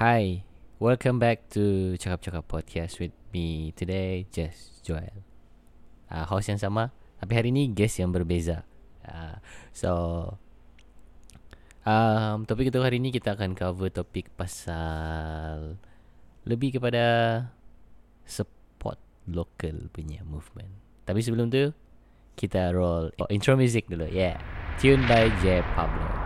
Hi, welcome back to Cakap Cakap Podcast with me today, Jess Joel. Uh, host yang sama, tapi hari ini guest yang berbeza. Uh, so, um, topik untuk hari ini kita akan cover topik pasal lebih kepada support local punya movement. Tapi sebelum tu, kita roll intro music dulu. Yeah, tune by J Pablo.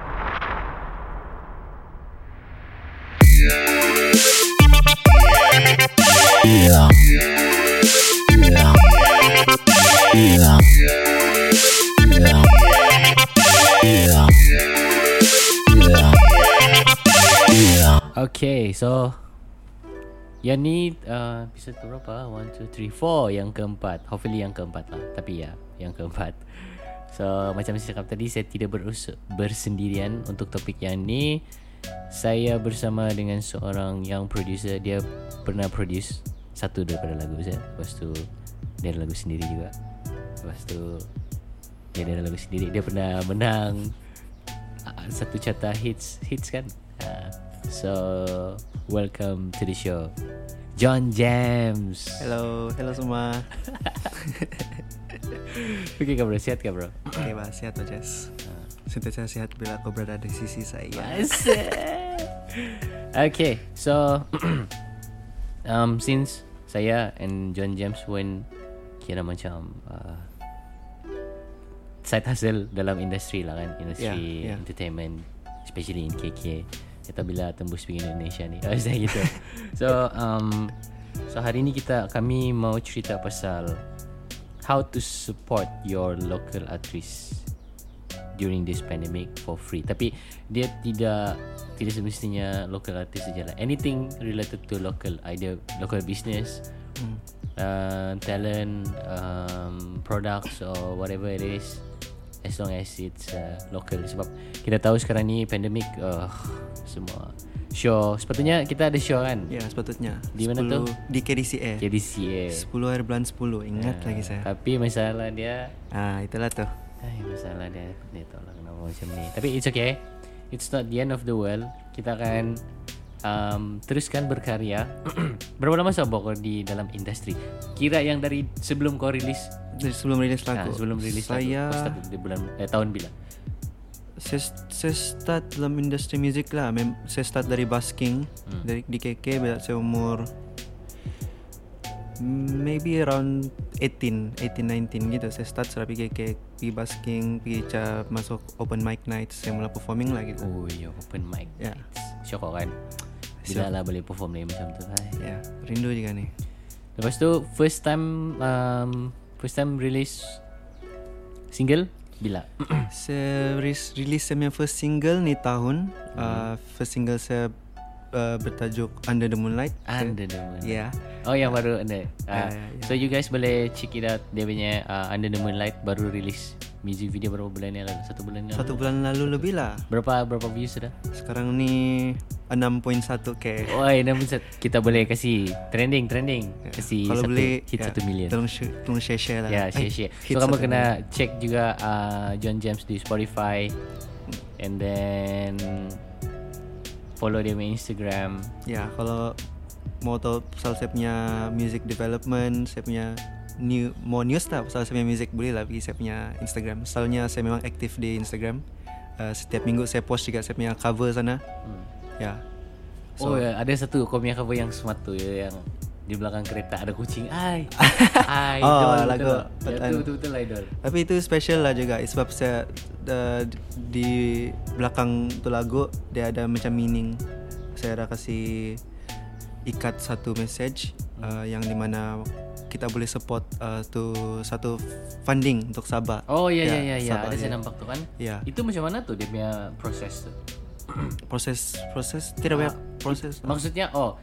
Okay, so yang ni uh, episode berapa? One, two, three, four yang keempat. Hopefully yang keempat lah. Tapi ya, yang keempat. So macam saya cakap tadi, saya tidak berus- bersendirian untuk topik yang ni. Saya bersama dengan seorang yang producer. Dia pernah produce satu daripada lagu saya. Lepas tu dia ada lagu sendiri juga. Lepas tu dia ada lagu sendiri. Dia pernah menang uh, satu carta hits hits kan. Uh, so welcome to the show, John James. Hello, hello semua. Okay kah bro? Sihat kah bro? Oke, okay, sehat tuh Jess. Sentiasa sehat bila kau berada di sisi saya. Asik. okay, so um, since saya and John James when kira macam uh, side hustle dalam industri lah kan, industri Yeah, yeah. entertainment, especially in KK. Kita bila tembus pergi Indonesia ni, oh, saya gitu. so um, so hari ni kita kami mau cerita pasal how to support your local artist during this pandemic for free. Tapi dia tidak tidak semestinya local artist saja lah. Anything related to local, either local business, Hmm. uh, talent, um, products or whatever it is, as long as it's uh, local. Sebab kita tahu sekarang ni pandemic, uh, semua show. Sepatutnya kita ada show kan? Ya, sepatutnya. Di mana 10 tuh? Di KDCA. KDCA. 10 hari bulan 10. Ingat Ah, lagi saya. Tapi masalah dia Ah, itulah tuh. Ay, masalah dia. Dia tahu lah kenapa macam ni. Tapi it's okay. It's not the end of the world. Kita akan um, Teruskan berkarya. Berapa lama sebab kau di dalam industri? Kira yang dari sebelum kau rilis? Dari sebelum rilis ah, lagu. Sebelum rilis saya lagu start di bulan eh, Tahun bila? Saya, saya start dalam industri musik lah. Saya start dari busking Hmm. dari di KK bila saya umur maybe around 18, 18, 19 gitu. Saya start setelah pergi KK, pergi busking, pergi cap masuk open mic night. Saya mula performing lah gitu. Oh ya open mic Ya. Syok kau kan Bila lah boleh perform ni macam tu ay. Ya, rindu juga nih. Lepas tu First time um, First time release Single Bila saya rilis saya punya first single ni tahun. Uh, first single saya uh, bertajuk Under the Moonlight. Under the Moonlight Ya. Oh yang baru under uh, Ya, ya, ya. So you guys boleh check it out Dia punya uh, Under the Moonlight Baru release Music video berapa bulan yang lalu Satu bulan yang Satu lalu bulan lalu lebih lah. Berapa berapa views sudah Sekarang ni 6.1 k. Oi nama set kita boleh kasih Trending trending Kasih Kalau satu boleh Hit satu million Tolong share, tolong share share lah. Ya Eh, share share So kamu kena million. check juga uh, John James di Spotify And then Follow dia punya Instagram Ya, kalau mau tahu pasal saya punya music development, saya punya new mau news lah pasal saya punya music boleh lah pergi saya punya Instagram. Soalnya saya memang aktif di Instagram. Uh, setiap minggu saya post juga saya punya cover sana. hmm. Ya. Oh ya, ada satu kau punya cover yang smart tu ya, Yang di belakang kereta ada kucing Ai Oh, Idol lagu betul tak? Ya, betul. tu betul-betul idol Tapi itu special lah juga sebab saya uh, di belakang tu lagu dia ada macam meaning. Saya ada kasih ikat satu message uh, yang di mana kita boleh support uh, tu satu funding untuk Sabah. Oh ya ya ya, ya. Sabah, Ada saya ya. nampak tu kan Ya. Itu macam mana tuh dia punya proses tu Proses proses tidak banyak proses. Maksudnya oh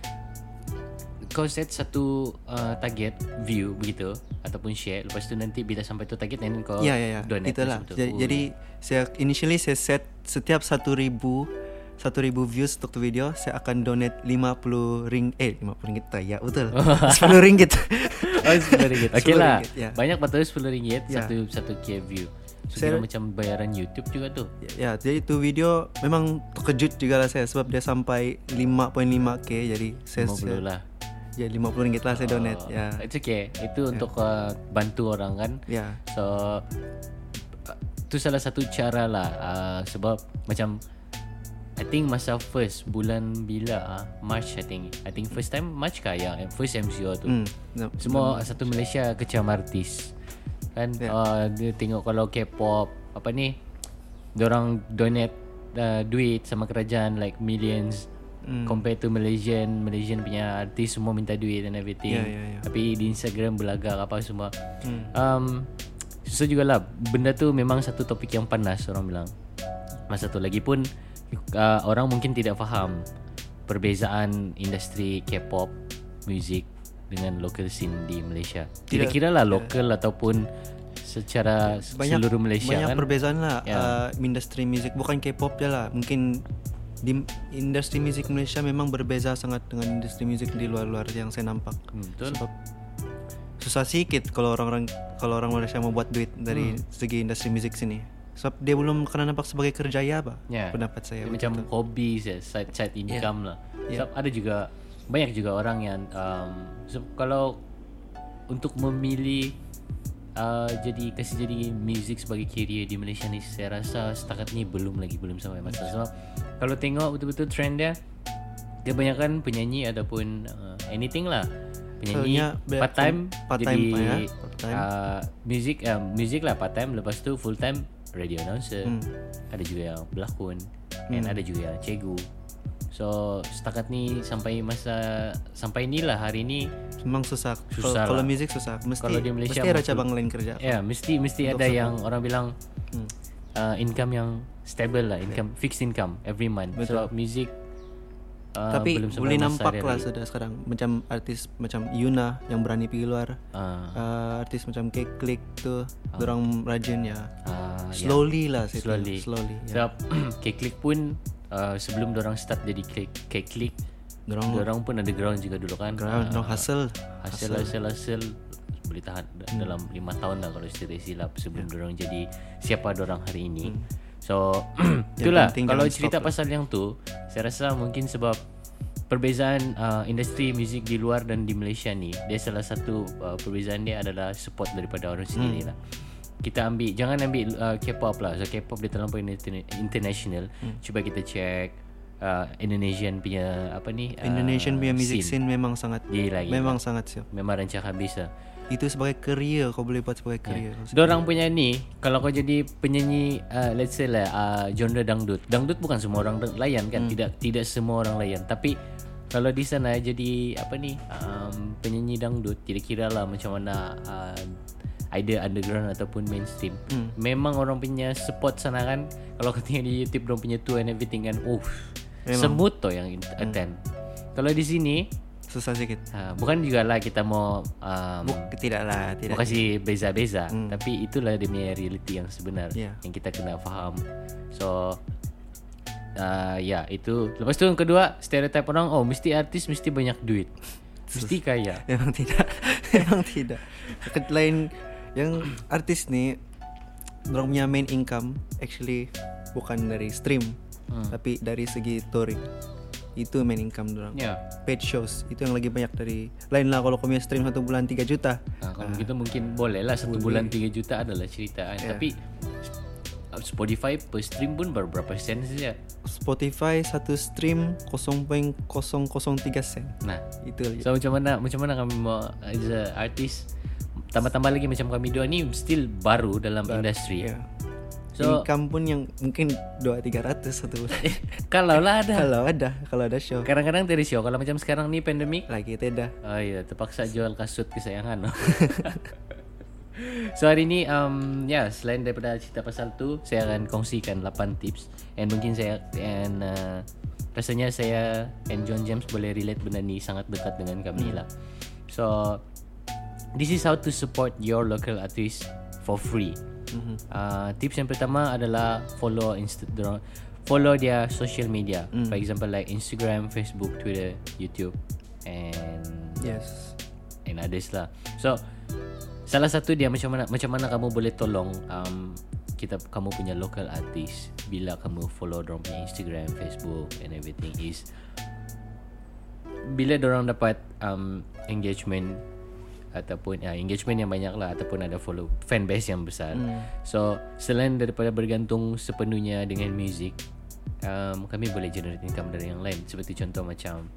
kau set satu uh, target view begitu ataupun share lepas tu nanti bila sampai tu target then kau Ya ya ya. donate Itulah. macam tu. Jadi, Oh. jadi saya initially saya set setiap satu ribu satu ribu views untuk tu video saya akan donate 50 ring eh 50 ringgit tak ya betul 10 ringgit Oh, sepuluh ringgit. Okay 10 lah. ringgit, ya. Banyak betul sepuluh ringgit Ya. satu satu k view. So Saya- macam bayaran YouTube juga tu. Ya, jadi itu video memang terkejut juga lah saya sebab dia sampai 5.5k jadi saya 50 lah. Ya 50 ringgit lah saya donate Oh, ya. It's okay. Itu untuk uh, bantu orang kan. Ya. So uh, tu salah satu cara lah uh, sebab macam I think masa first bulan bila ah March I think I think first time March kah yang first MCO tu. Hmm. no, Semua satu Malaysia kecam artis kan Ya. uh, dia tengok kalau K-pop apa ni orang donate uh, duit sama kerajaan like millions Hmm. compare to Malaysian Malaysian punya artis semua minta duit and everything Ya, ya, ya. tapi di Instagram belagak apa semua Hmm. um, susah jugalah benda tu memang satu topik yang panas orang bilang masa tu lagi pun uh, orang mungkin tidak faham perbezaan industri K-pop music dengan local scene di Malaysia. Tidak Tidak- kira lah local ataupun secara banyak seluruh Malaysia banyak kan. perbezaan lah Ya. uh, industri musik bukan K-pop je lah mungkin di industri musik Malaysia memang berbeza sangat dengan industri musik di luar-luar yang saya nampak Hmm, betul. sebab susah sikit kalau orang-orang kalau orang Malaysia mau buat duit dari Hmm. segi industri musik sini sebab dia belum kena nampak sebagai kerjaya apa Ya. pendapat saya Dia macam hobi saja, side side income lah. Ya. Sebab ada juga banyak juga orang yang um, so, kalau untuk memilih uh, jadi kasih jadi music sebagai career di Malaysia ni saya rasa setakat ni belum lagi belum sampai masa. Sebab kalau tengok betul-betul trend dia kebanyakan penyanyi ataupun uh, anything lah. Penyanyi banyak part time part-time jadi lah ya, part-time. uh, music uh, music lah part time lepas tu full time radio announcer. Hmm. ada juga yang berlakon. And ada juga yang cikgu so setakat ni sampai masa sampai inilah hari ni memang susah, Susah kalau, lah. musik susah. Mesti Kalau di Malaysia mesti ada mesti- cabang lain kerja. Ya mesti mesti ada yang orang bilang Hmm. uh, income yang stable lah income fixed income every month. So music uh, tapi boleh nampak lah sudah sekarang. Macam artis macam Yuna yang berani pergi luar. Ah, uh, artis macam Cake Click tu orang rajin ya. Ah, ya. slowly lah saya slowly. slowly ya. sebab K-Click pun uh, sebelum orang start jadi K-Click Dorang orang pun underground juga dulu kan ground Ah, no hustle hasil hasil hasil boleh tahan Hmm. dalam lima tahun lah kalau saya tak silap sebelum yeah. orang jadi siapa orang hari ini. Hmm. So itulah kalau cerita lah. pasal yang tu saya rasa mungkin sebab perbezaan uh, industri muzik di luar dan di Malaysia ni dia salah satu uh, perbezaan dia adalah support daripada orang Hmm. sendiri lah. Kita ambil jangan ambil uh, K-pop lah. So K-pop dia interna- international. Hmm. Cuba kita check uh, Indonesian punya apa ni? Uh, Indonesian punya music scene, memang sangat Gila, gila. memang sangat siap Memang rancang habis lah. itu sebagai career kau boleh buat sebagai career Dorang punya ni Kalau kau jadi penyanyi uh, Let's say lah uh, Genre dangdut Dangdut bukan semua orang layan kan Hmm. Tidak tidak semua orang layan Tapi Kalau di sana jadi Apa ni um, Penyanyi dangdut Kira-kira lah macam mana uh, Either underground ataupun mainstream. Hmm. Memang orang punya support sana kan Kalau kau tengok di YouTube Orang punya tour and everything kan Oh Semut tu yang in- attend. Kalau di sini susah sikit. uh, Bukan juga lah kita mau um, Buk, tidak lah tidak. Mau kasih beza-beza Tapi itulah dia punya reality yang sebenar Ya. Yang kita kena faham. So uh, Ya itu. Lepas tu yang kedua Stereotype orang Oh mesti artis Mesti banyak duit. Mesti kaya. Memang tidak. Memang tidak. Lain Yang artis ni Orang punya main income Actually Bukan dari stream Hmm. Tapi dari segi touring Itu main income orang. Ya. Paid shows Itu yang lebih banyak dari Lain lah kalau punya stream Satu bulan 3 juta. Nah, Kalau gitu mungkin boleh lah Satu bulan 3 juta adalah cerita kan Ya. Tapi Spotify per stream pun baru berapa sen saja Spotify satu stream 0.003 sen. Nah. Itu aja So macam mana Macam mana kami mau As a artist Tambah-tambah lagi macam kami dua ni Still baru dalam industri. Ya. So Income pun yang Mungkin 2-300 satu bulan. Kalau lah ada. Kalau ada Kalau ada show. Kadang-kadang dari show. Kalau macam sekarang ni pandemik Lagi tidak Oh iya Terpaksa jual kasut kesayangan. So hari ni um, Ya yeah, selain daripada cerita pasal tu Saya akan kongsikan 8 tips. And mungkin saya And uh, Rasanya saya And John James boleh relate benda ni Sangat dekat dengan kami lah So This is how to support your local artist For free Mhm. uh, Tips yang pertama adalah Follow Instagram Follow dia social media Mm. For example like Instagram, Facebook, Twitter, YouTube And Yes and others lah. So salah satu dia macam mana macam mana kamu boleh tolong um, kita kamu punya local artist bila kamu follow dorang punya Instagram, Facebook and everything is bila dorang dapat um, engagement ataupun ya, engagement yang banyak lah ataupun ada follow fan base yang besar. Hmm. So selain daripada bergantung sepenuhnya dengan music, um, kami boleh generate income dari yang lain. Seperti contoh macam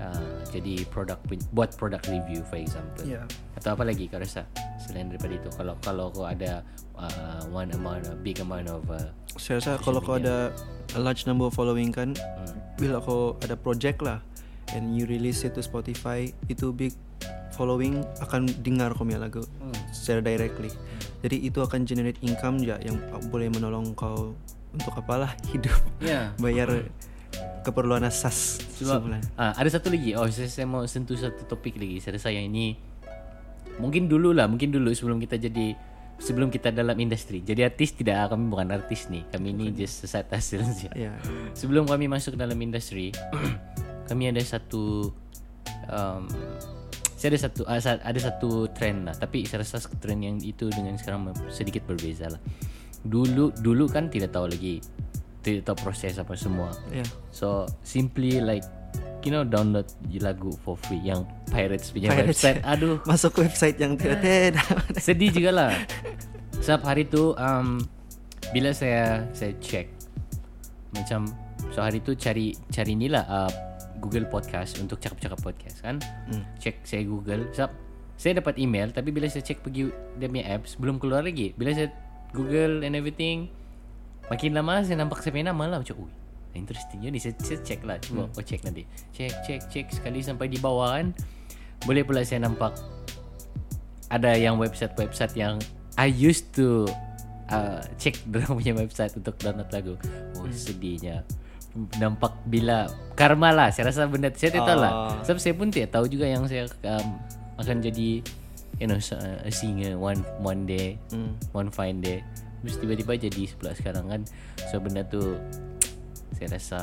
uh, jadi produk buat product review for example. Ya. Atau apa lagi kau rasa selain daripada itu? Kalau kalau kau ada uh, one amount, a big amount of uh, Saya rasa kalau kau ada a large number of following kan, hmm, bila kau ada project lah and you release it to Spotify, itu big following akan dengar kau punya lagu hmm. secara directly. Jadi itu akan generate income je yang boleh menolong kau untuk apalah hidup, Ya. bayar keperluan asas Sebab sebulan. ah, ada satu lagi. Oh, saya, saya mau sentuh satu topik lagi. Saya rasa yang ini mungkin dulu lah, mungkin dulu sebelum kita jadi sebelum kita dalam industri. Jadi artis tidak kami bukan artis nih. Kami ini just sesat hasil saja. Ya. Sebelum kami masuk dalam industri, kami ada satu um, saya ada satu ah, ada satu trend lah. Tapi saya rasa trend yang itu dengan sekarang sedikit berbeza lah. Dulu dulu kan tidak tahu lagi, tidak tahu proses apa semua. Ya. So simply like you know download lagu for free yang pirates punya Pirates. website. Aduh, Masuk ke website yang tidak tidak. sedih juga lah. Sebab hari tu um, bila saya saya check macam so hari tu cari cari ni lah uh, Google Podcast untuk cakap-cakap podcast kan. Hmm. Check saya Google. Saya dapat email tapi bila saya check pergi punya apps belum keluar lagi. Bila saya Google and everything makin lama saya nampak saya punya nama lah macam ui interestingnya ni saya, saya check lah cuba hmm. oh check nanti check check check sekali sampai di bawah kan boleh pula saya nampak ada yang website-website yang I used to uh, check dorang punya website untuk download lagu. Oh hmm. sedihnya. Nampak bila karma lah. Saya rasa benda saya tidak tahu lah. Oh. Sebab saya pun tidak tahu juga yang saya um, akan jadi you know a singer one one day, Hmm. one fine day. Terus tiba-tiba jadi pula sekarang kan. So benda tu saya rasa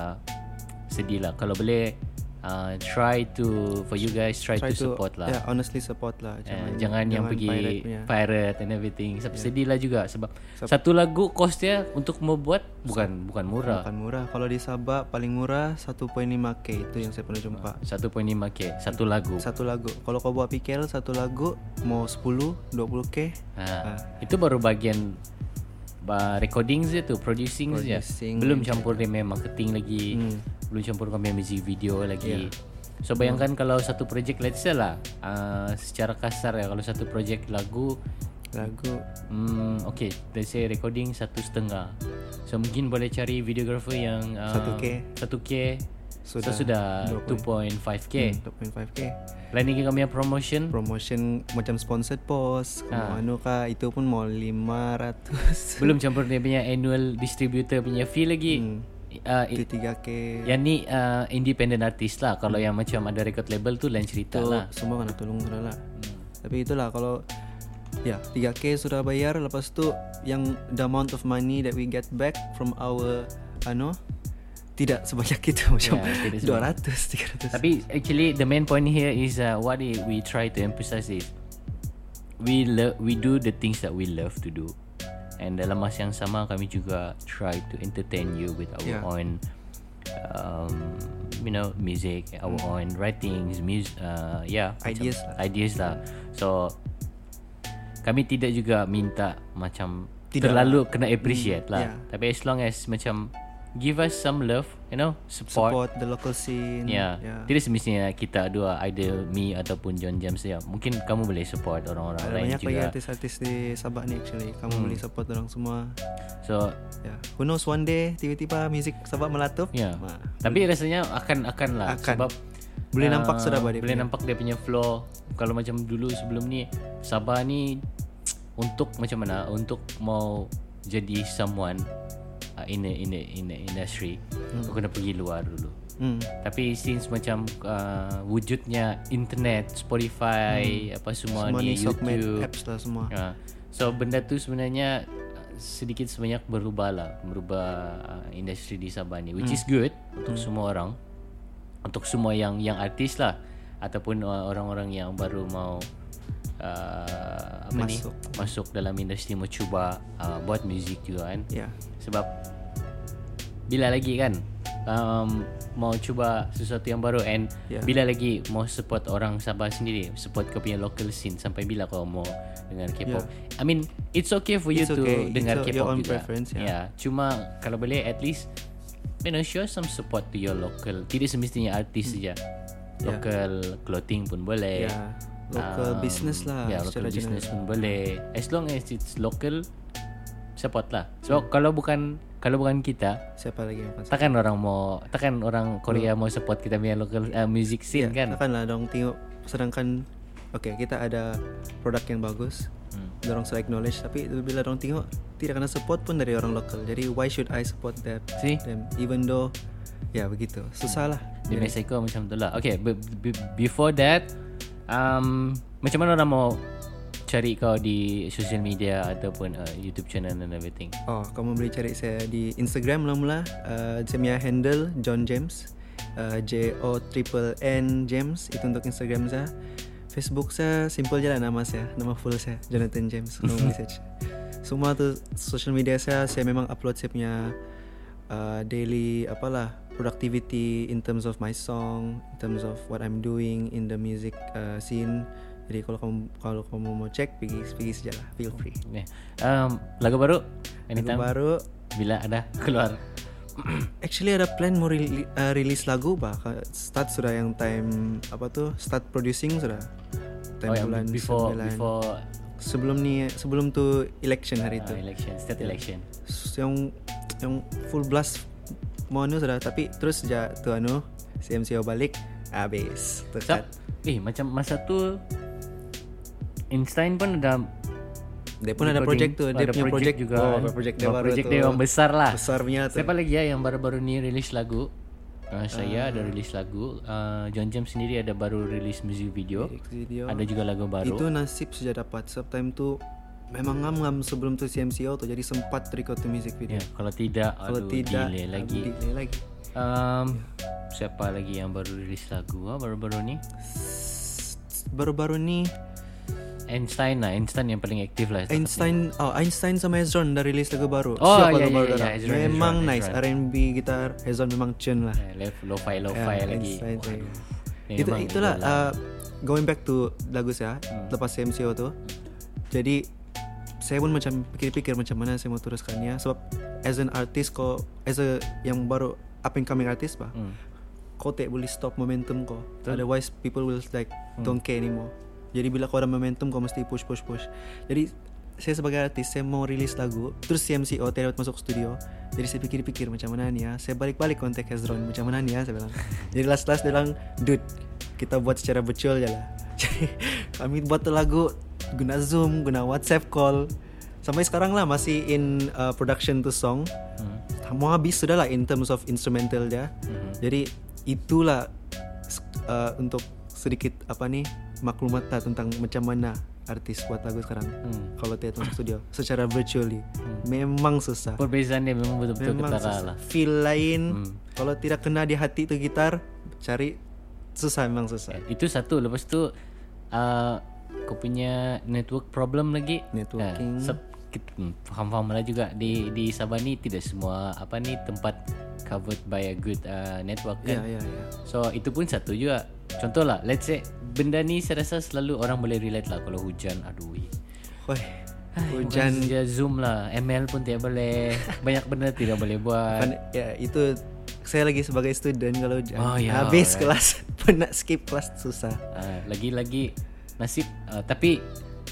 sedih lah. Kalau boleh uh, try to for you guys try, to, support lah. Ya, honestly support lah. Jangan, jangan, yang pergi pirate and everything. Sebab sedih lah juga sebab Sebab- satu lagu cost dia untuk membuat bukan bukan murah. Bukan murah. Kalau di Sabah paling murah 1.5k itu yang saya pernah jumpa. 1.5k satu lagu. Satu lagu. Kalau kau buat PKL satu lagu mau 10, 20k. Ha, itu baru bagian ba- recording je tu, producing. Producing, Belum campur dia marketing lagi. Hmm. Belum campur kami music video lagi. Ya. So bayangkan kalau satu project let's say lah uh, secara kasar ya kalau satu project lagu Lagu Hmm, okay. Let's say recording satu setengah. So mungkin boleh cari videographer yang uh, 1K. 1K. Sudah so sudah 2.5. 2.5K. hmm, 2.5k. Lain lagi kami yang promotion. Promotion macam sponsored post. Ha. Mau anu kah itu pun mau 500. Belum campur dia punya annual distributor punya fee lagi. Hmm. Uh, Itu i- 3k. yang ni uh, independent artist lah. Kalau yang macam ada record label tu lain cerita lah. semua kena tolong lah. Hmm. Tapi itulah kalau ya 3k sudah bayar lepas tu yang the amount of money that we get back from our ano tidak sebanyak itu macam Ya, tidak 200 300. Tapi actually the main point here is uh, what we try to emphasize is we love we do the things that we love to do. And dalam masa yang sama kami juga try to entertain you with our Yeah. own um, you know music, our own writings, music uh, yeah, macam Ideas lah. Ideas lah. So kami tidak juga minta macam Tidak terlalu kena appreciate Hmm, lah. yeah. Tapi as long as macam give us some love, you know, support support the local scene. Ya. Yeah. Tidak semestinya kita dua either me ataupun John James ya. Mungkin kamu boleh support orang-orang Ada lain banyak juga. artis-artis di Sabah ni actually. Kamu Hmm. boleh support orang semua. So, Ya. Who knows one day tiba-tiba music Sabah melatup. ya. Wah. Tapi rasanya akan akan lah Akan. sebab Boleh ah, nampak sudah dia Boleh punya. nampak dia punya flow. Kalau macam dulu sebelum ni Sabah ni untuk macam mana? Untuk mau jadi someone uh, in a, in a, in a industry, Hmm. kau kena pergi luar dulu. Hmm. Tapi since macam uh, wujudnya internet, Spotify, apa semua, Semua ni YouTube, apps lah semua. Ya. So benda tu sebenarnya uh, sedikit sebanyak berubah lah, merubah uh, industri di Sabah ni, which is good untuk semua orang, untuk semua yang yang artis lah ataupun uh, orang-orang yang baru mau uh, apa Masuk. ni masuk dalam industri mau cuba uh, buat music juga kan Ya. sebab bila lagi kan um, mau cuba sesuatu yang baru and Yeah. bila lagi mau support orang Sabah sendiri support kau punya local scene sampai bila kau mau dengar K-pop I mean it's okay for you It's to okay. It's dengar your K-pop own juga preference, yeah. yeah. cuma kalau boleh at least you know show some support to your local tidak semestinya artis saja local clothing pun boleh Ya. Local business lah ya local business general. pun boleh as long as it's local support lah so kalau bukan kalau bukan kita Siapa lagi yang akan takkan orang mau takkan orang Korea mau support kita punya local uh, music scene kan Takkan lah dong tengok sedangkan okay kita ada produk yang bagus. Hmm. Dorong sudah acknowledge tapi bila dorong tengok tidak kena support pun dari orang lokal. Jadi why should I support them? See? them even though ya begitu. Susah lah. di Mexico macam tu lah okay b- b- before that um, macam mana orang mau cari kau di social media ataupun uh, YouTube channel and everything Oh, kamu boleh cari saya di Instagram mula-mula. Uh, saya punya handle John James. Uh, J O triple N James itu untuk Instagram saya. Facebook saya simple je lah nama saya, nama full saya Jonathan James. Kamu boleh search. Semua tu social media saya saya memang upload saya punya uh, daily apalah productivity in terms of my song, in terms of what I'm doing in the music uh, scene. Jadi kalau kamu kalau kamu mau cek pergi pergi saja lah, feel free. Nih, um, lagu baru Lagu anytime baru bila ada keluar Actually ada plan mau reli- uh, release lagu bah. Start sudah yang time apa tuh? Start producing sudah. Time oh bulan before 9. before sebelum ni sebelum tu election hari uh, tu. election state election S- Yang yang full blast mau anu sudah tapi terus ja tu anu CMCO balik habis. so, Tekat. eh macam masa tu Einstein pun ada Dia pun ada project tu, Oh, dia punya project juga Oh, project dia baru project dia yang besar lah Besar punya tu. Siapa lagi ya yang baru-baru ni release lagu uh, Saya Ah. ada release lagu uh, John James sendiri ada baru release music video video. Ada juga lagu baru Itu nasib saja dapat. Sebab time tu memang ngam-ngam sebelum tu CMCO tu jadi sempat record tu music video. ya, Kalau tidak Kalau aduh, tidak delay lagi delay lagi. um, Siapa lagi yang baru release lagu ah, Baru-baru ni Baru-baru ni Einstein lah Einstein yang paling aktif lah Einstein oh Einstein sama Hezron dah release lagu baru. Oh, Siapa ya, lagu ya, baru ya, dah? Hezron, Memang Hezron, nice. R&B gitar Hezron memang cun lah. Left lo-fi lo-fi Ya, lagi Einstein. Waduh. Itu itulah uh, going back to lagu saya Hmm. lepas CMCO tu. Jadi saya pun macam pikir-pikir macam mana saya mau teruskannya sebab as an artist kau as a yang baru up and coming artist bah. Hmm. kau tak boleh stop momentum kau. Betul. Otherwise people will like Hmm. don't care anymore. Jadi bila kau ada momentum kau mesti push push push. Jadi saya sebagai artis saya mau release lagu terus CMCO tidak masuk studio. Jadi saya pikir-pikir macam mana ni ya. Saya balik-balik kontak Hezron macam mana ni ya saya bilang. Jadi last last dia bilang dude kita buat secara virtual je lah. Jadi kami buat lagu guna Zoom, guna WhatsApp call. Sampai sekarang lah masih in uh, production tu song Hmm. mau habis sudah lah in terms of instrumental dia. Mhm. Jadi itulah uh, untuk sedikit apa nih maklumat tentang macam mana artis buat lagu sekarang. Hmm. Kalau dia masuk studio secara virtually memang susah. Perbezaan dia memang betul-betul Memang susah. lah Feel lain Hmm. kalau tidak kena di hati tu gitar cari susah memang susah. Itu satu Lepas tu uh, Kau punya network problem lagi Networking. kita- hmm, Faham-faham lah juga Di di Sabah ni Tidak semua Apa ni Tempat covered by a good uh, network kan ya ya. So itu pun satu juga Contoh lah Let's say Benda ni saya rasa selalu Orang boleh relate lah Kalau hujan Aduh Woi. Hujan dia zoom lah ML pun tidak boleh Banyak benda tidak boleh buat ya itu saya lagi sebagai student kalau hujan Oh, ya, habis alright. kelas pernah skip kelas susah. Ah, lagi-lagi nasib uh, tapi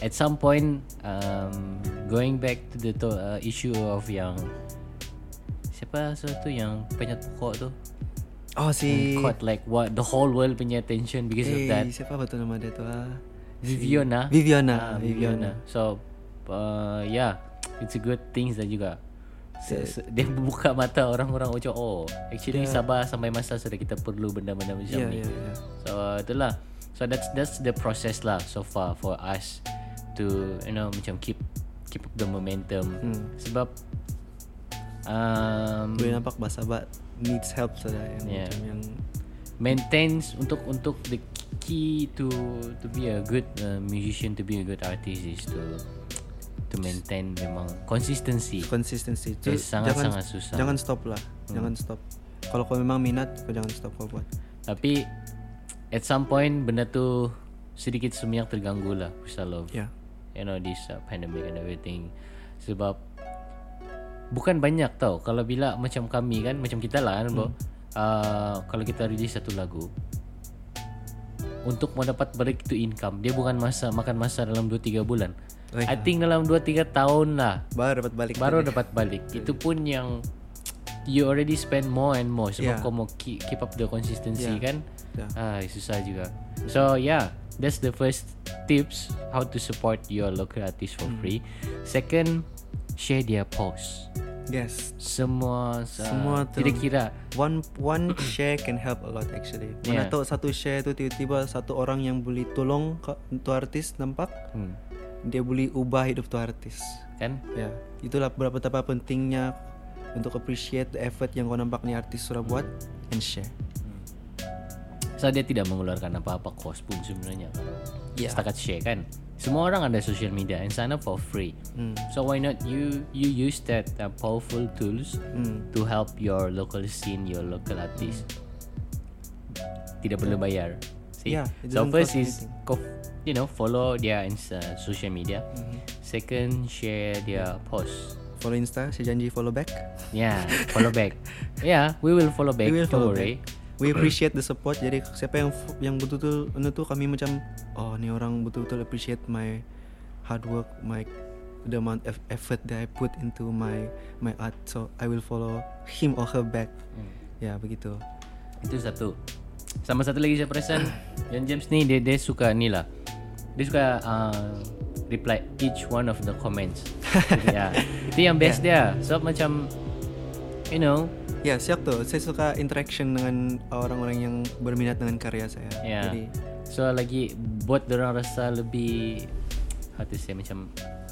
at some point um, going back to the to, uh, issue of yang siapa satu yang penyat pokok tu? Oh si caught like what the whole world punya attention because of eh, that. siapa betul nama dia tu ah? Viviana. Viviana, Ah, Viviana. so uh, yeah it's a good things dah juga. Se- se- dia buka mata orang-orang macam oh actually sabar sampai masa sudah kita perlu benda-benda macam Ya ni. ya ya. So uh, itulah. So that's that's the process lah so far for us to you know macam keep keep up the momentum Hmm. sebab um, Boleh nampak bahasa bat needs help saja yang Yeah. yang maintains untuk untuk the key to to be a good uh, musician to be a good artist is to to maintain memang consistency. consistency Eh, sangat-sangat susah. jangan stop lah jangan stop kalau kau memang minat kau jangan stop kau buat Tapi at some point benda tu sedikit seminyak terganggu lah because of ya you know this uh, pandemic and everything. Sebab bukan banyak tau kalau bila macam kami kan macam kita lah kan bro. Uh, kalau kita release satu lagu untuk mau dapat balik itu income dia bukan masa makan masa dalam 2 3 bulan. Oh, I think dalam 2 3 tahun lah baru dapat balik baru dapat balik. Itu pun yang you already spend more and more sebab Yeah. kau mau keep, keep up the consistency Yeah. kan. Yeah. Ah, susah juga. So yeah, that's the first tips how to support your local artist for Hmm. free. Second, share their post. yes Semua Semua uh, tidak kira one one share can help a lot actually mana Yeah. tahu satu share tu tiba-tiba satu orang yang boleh tolong ke- tu artis nampak hmm, dia boleh ubah hidup tu artis kan? ya itulah berapa betapa pentingnya untuk appreciate the effort yang kau nampak ni artis sudah buat and share So dia tidak mengeluarkan apa-apa cost pun sebenarnya kalau Yeah. setakat share kan. Semua orang ada social media and sign up for free. Hmm. So why not you you use that uh, powerful tools Hmm. to help your local scene, your local artist. Tidak perlu bayar. See? Yeah, so first is you know follow their insta, social media. Mm-hmm. Second share their post. follow insta saya janji follow back Yeah, follow back. Yeah, we will follow back. we will Don't follow worry. back we appreciate the support jadi siapa yang yang betul-betul anu tu kami macam oh ni orang betul-betul appreciate my hard work my the amount of effort that I put into my my art so I will follow him or her back Hmm. ya begitu Itu satu. Sama satu lagi saya perasan Yang James ni dia dia suka ni lah. Dia suka uh, reply each one of the comments. ya. Itu yang best dia. Sebab macam you know, ya siap tuh saya suka interaction dengan orang-orang yang berminat dengan karya saya ya. jadi So lagi buat orang rasa lebih how to say macam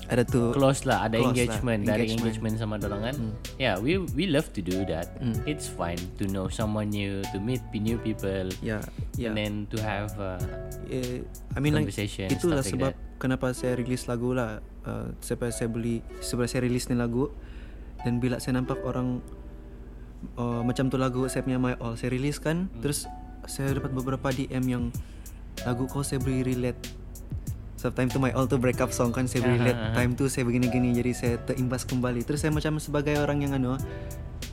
ada tuh close lah, ada Close lah, engagement, dari engagement. engagement sama orang kan. Yeah, we we love to do that. It's fun to know someone new, to meet new people, ya ya and then to have uh, eh, I mean like Conversation, itulah stuff sebab like kenapa saya rilis lagu lah uh, sebab saya beli sebab saya rilis ni lagu dan bila saya nampak orang uh, macam tu lagu saya punya my all saya rilis kan. Hmm. terus saya dapat beberapa DM yang lagu kau saya boleh relate. So time tu my all tu break up song kan saya boleh relate. Time tu saya begini-gini Jadi saya terimbas kembali. Terus saya macam sebagai orang yang anu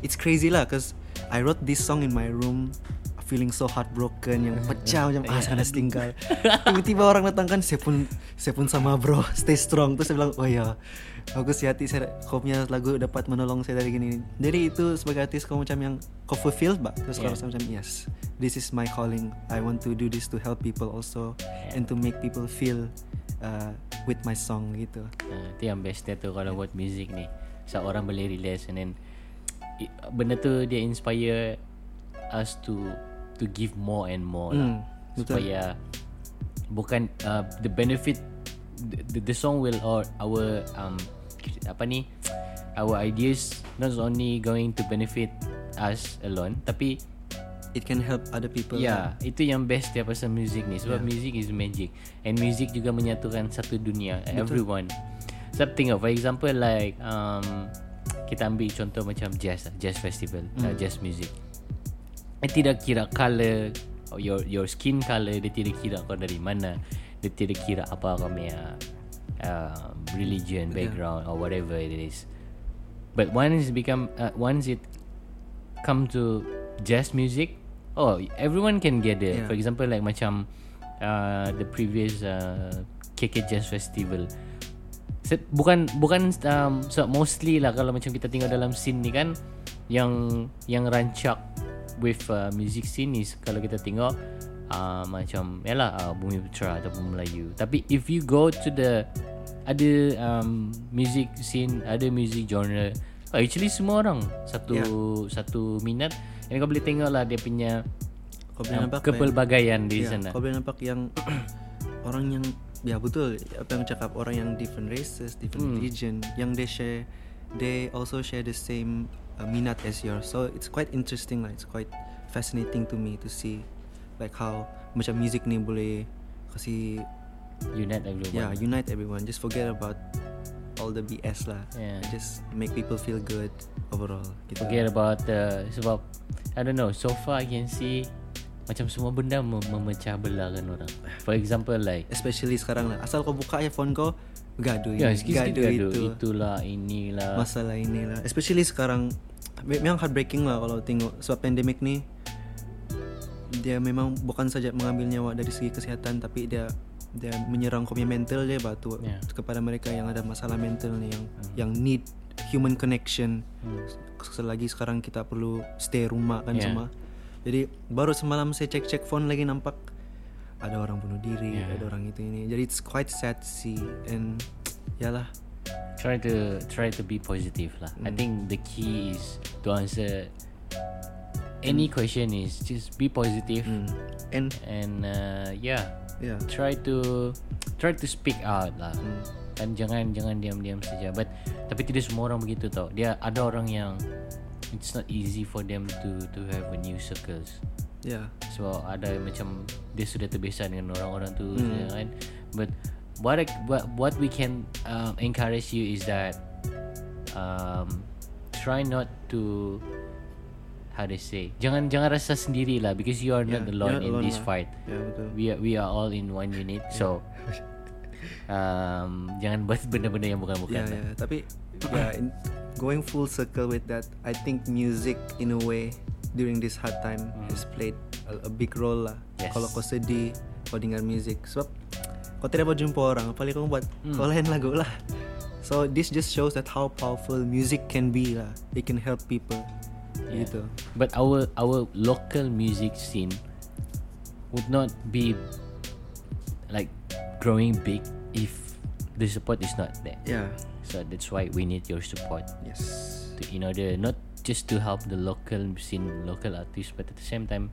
It's crazy lah Cause I wrote this song in my room Feeling so heartbroken Yang pecah macam Ah sana tinggal. Tiba-tiba orang datang kan Saya pun Saya pun sama bro Stay strong. Terus saya bilang Oh ya Bagus ya hati saya Kau punya lagu dapat menolong saya dari gini. Jadi itu sebagai artis Kau macam yang Kau fulfill bah Terus kau Yeah. rasa macam Yes This is my calling. I want to do this to help people also And to make people feel uh, With my song gitu. Uh, itu yang best dia tu kalau buat music ni. Seorang boleh release and then Benda tu dia inspire us to to give more and more lah. Hmm, betul. Supaya Bukan uh, the benefit the, the, song will or our um, Apa ni Our ideas not only going to benefit us alone Tapi It can help other people Ya, itu yang best dia pasal music ni sebab yeah. music is magic and music juga menyatukan satu dunia everyone. Sebab tengok for example like um, kita ambil contoh macam jazz, lah, jazz festival, mm. uh, jazz music. Dia tidak kira color or your your skin color, dia tidak kira kau dari mana, dia tidak kira apa kau punya uh, religion, background or whatever it is. But once it become uh, once it come to jazz music, oh everyone can gather. Yeah. For example, like macam uh, the previous uh, KK Jazz Festival. Bukan bukan um, so mostly lah kalau macam kita tengok dalam scene ni kan yang yang rancak with uh, music scene is kalau kita tengok uh, macam yalah uh, Bumi Putra ataupun Melayu. Tapi if you go to the ada um, music scene, ada music genre, oh, actually semua orang satu Yeah. satu minat. And kau boleh tengok lah dia punya Kau boleh um, nampak kepelbagaian di ya, sana. Kau boleh nampak yang Orang yang Ya betul Apa yang cakap Orang yang different races Different Hmm. religion Yang they share They also share the same uh, Minat as yours So it's quite interesting lah It's quite fascinating to me To see like how macam music ni boleh kasih Unite everyone. yeah unite everyone just forget about all the BS lah Yeah. just make people feel good overall gitu Forget about the sebab I don't know. So far I can see macam semua benda mem- memecah belahkan orang. For example like especially sekarang lah asal kau buka ya phone kau gaduh ya ini gaduh gaduh itu itulah inilah. masalah inilah especially sekarang me- memang heartbreaking lah kalau tengok sebab pandemic ni dia memang bukan saja mengambil nyawa dari segi kesihatan tapi dia dia menyerang kau punya mental dia batu Ya. kepada mereka yang ada masalah mental ni yang yang need human connection Hmm. selagi sekarang kita perlu stay rumah kan Ya. semua jadi baru semalam saya cek-cek phone lagi nampak ada orang bunuh diri Ya. ada orang itu ini jadi it's quite sad see and yalah try to try to be positive lah. I Hmm. think the key is to answer any question is just be positive Hmm. and and uh, yeah yeah try to try to speak out lah. Hmm. Dan jangan jangan diam-diam saja. But tapi tidak semua orang begitu tau. Dia ada orang yang it's not easy for them to to have a new circles. yeah So ada macam dia sudah terbiasa dengan orang-orang tu ya kan. But what I, what what we can um, encourage you is that um, try not to how to say jangan jangan rasa sendiri lah because you are not Yeah, alone in not alone this lah. fight. betul We are, we are all in one unit. So um, jangan buat benda-benda yang bukan-bukan. yeah lah. yeah tapi yeah in, going full circle with that I think music in a way during this hard time has played a, a big role lah Yes. kalau kau sedih kau dengar music sebab kau tidak mau jumpa orang paling kau buat kau lain lagu lah so this just shows that how powerful music can be lah it can help people Yeah. gitu But our our local music scene would not be like growing big if the support is not there. yeah So that's why we need your support yes to, in order not just to help the local scene, local artists, but at the same time,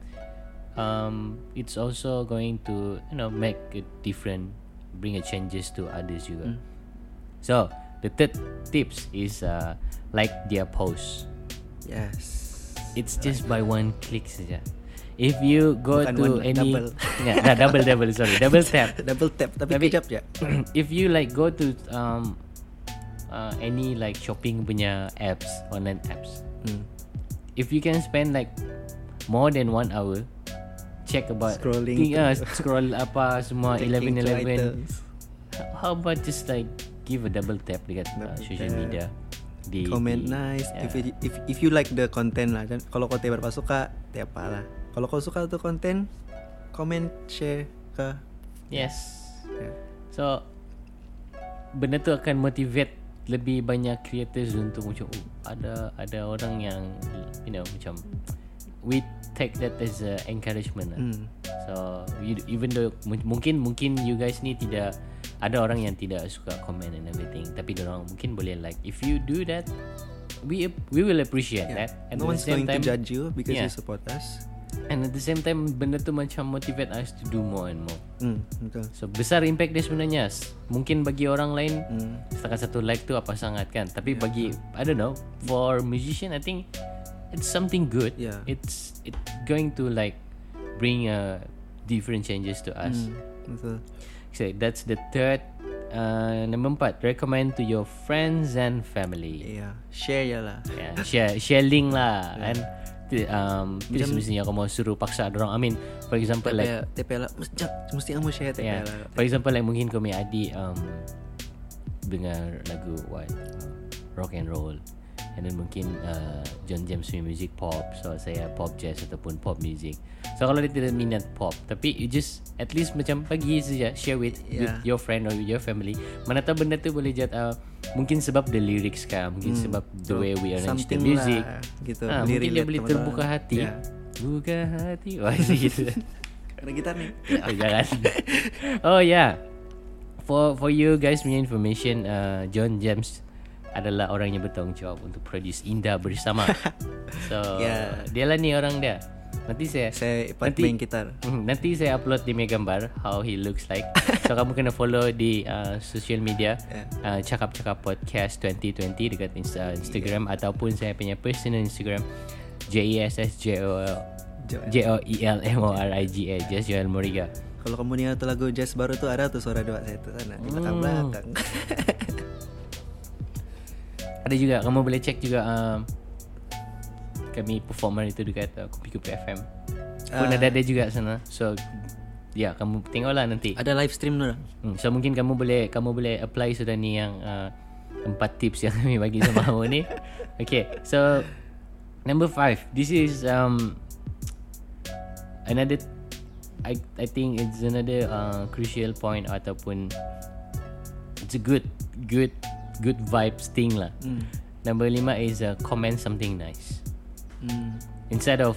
um, it's also going to you know make a different, bring a changes to others juga. So the third tips is uh, like their post. Yes It's just by one click saja. If you go Bukan to one, any double. yeah, nah, double double sorry double tap. double tap tapi, Tapi- kejap ya if you like go to um uh, any like shopping punya apps online apps, Hmm. if you can spend like more than one hour, check about Scrolling think, uh, scroll apa semua eleven eleven. How about just like give a double tap dekat uh, social tap. media. Di, comment di- nice yeah. if, it- if if you like the content lah dan kalau kau tidak suka tidak apa lah kalau kau suka tu konten comment share ke Yes. yeah. So benda tu akan motivate lebih banyak creators untuk macam oh, ada ada orang yang you know macam we take that as a encouragement lah. Hmm. So you, even though mu- mungkin mungkin you guys ni tidak ada orang yang tidak suka comment and everything tapi orang mungkin boleh like if you do that we we will appreciate Yeah. that. No at one's the same going time to judge you because Yeah. you support us. And at the same time benda tu macam motivate us to do more and more. Hmm, betul. So besar impact dia sebenarnya. Mungkin bagi orang lain Hmm. Setakat satu like tu apa sangat kan? Tapi bagi I don't know For musician I think It's something good. Yeah. It's it going to like Bring uh, different changes to us. Hmm, betul So that's the third uh, Number empat. Recommend to your friends and family. Yeah share ya lah. Yeah, Share Share link lah And ti- um, Tidak semestinya kau mau suruh paksa orang. I mean For example like TP TP lah. Mesti mesti kamu share TP Yeah. lah. For example like mungkin kau punya adik um, dengar lagu what? Rock and roll and then mungkin uh, John James punya music pop so saya pop jazz ataupun pop music so kalau dia tidak minat pop tapi you just at least macam bagi saja share with, with Yeah. your friend or with your family mana tahu benda tu boleh jad uh, mungkin sebab the lyrics kah mungkin sebab the way we arrange the Hmm. Something music lah, gitu Ah, Boleh mungkin dia boleh terbuka hati yeah. buka hati wah gitu ada gitar nih Oh, jangan. oh yeah. For for you guys punya information, uh, John James adalah orang yang bertanggung jawab untuk produce Indah bersama. so Yeah. dia lah ni orang dia. Nanti saya saya nanti, main gitar Hmm, nanti saya upload di punya gambar how he looks like. so kamu kena follow di uh, social media Yeah. uh, cakap-cakap podcast 2020 dekat Insta, Instagram ataupun saya punya personal Instagram J E S S J O. J O E L M O R I G A Just Joel Moriga. Kalau kamu dengar lagu jazz baru tuh ada tuh suara doa saya tuh sana di belakang Hmm. belakang. Ada juga kamu boleh cek juga um, kami performer itu dekat uh, Kopi Kopi FM. Pun Ah. ada ada juga sana. So ya kamu tengoklah nanti. ada live stream tuh. Hmm, so mungkin kamu boleh kamu boleh apply sudah ni yang uh, empat tips yang kami bagi sama kamu ni. Okay, so number five. This is um another. I I think it's another uh, crucial point ataupun it's a good good good vibes thing lah. Hmm. Number lima is uh, comment something nice Hmm. instead of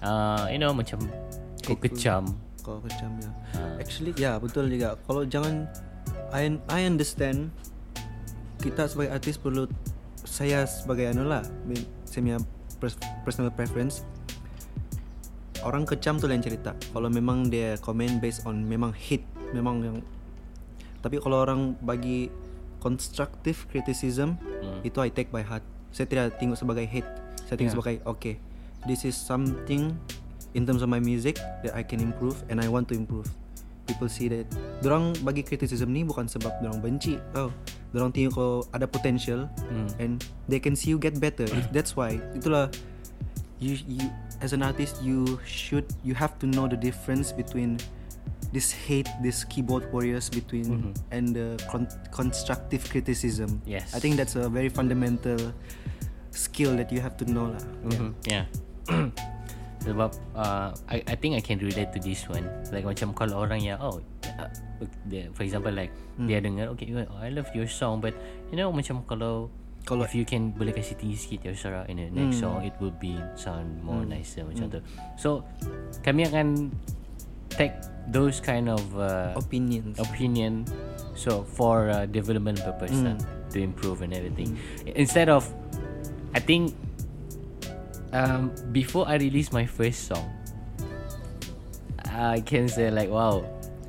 uh, you know macam kau kecam. Kalau kecam ya. Ah. Actually ya betul juga. Kalau jangan I I understand kita sebagai artis perlu saya sebagai anu lah saya personal preference orang kecam tuh lain cerita kalau memang dia komen based on memang hate memang yang tapi kalau orang bagi constructive criticism Hmm. itu I take by heart saya tidak tengok sebagai hate saya tengok Yeah. sebagai okay this is something in terms of my music that I can improve and I want to improve people see that dorang bagi criticism ni bukan sebab dorang benci oh dorang tengok kalau ada potential Hmm. and they can see you get better that's why itulah you you as an artist you should you have to know the difference between this hate this keyboard warriors between Mhm. and the con- constructive criticism Yes. i think that's a very fundamental skill that you have to know lah Mhm, Yeah. Sebab uh, I I think I can relate to this one. Like macam kalau orang yang oh uh, for example like Hmm. dia dengar okay oh, I love your song but you know macam kalau Kalau- if you can boleh kasih tinggi sikit your suara in the next Hmm. song it will be sound more nicer macam tu. So kami akan take those kind of uh, opinions opinion so for uh, development purpose Mm. lah, to improve and everything instead of i think um, before i release my first song i can say like wow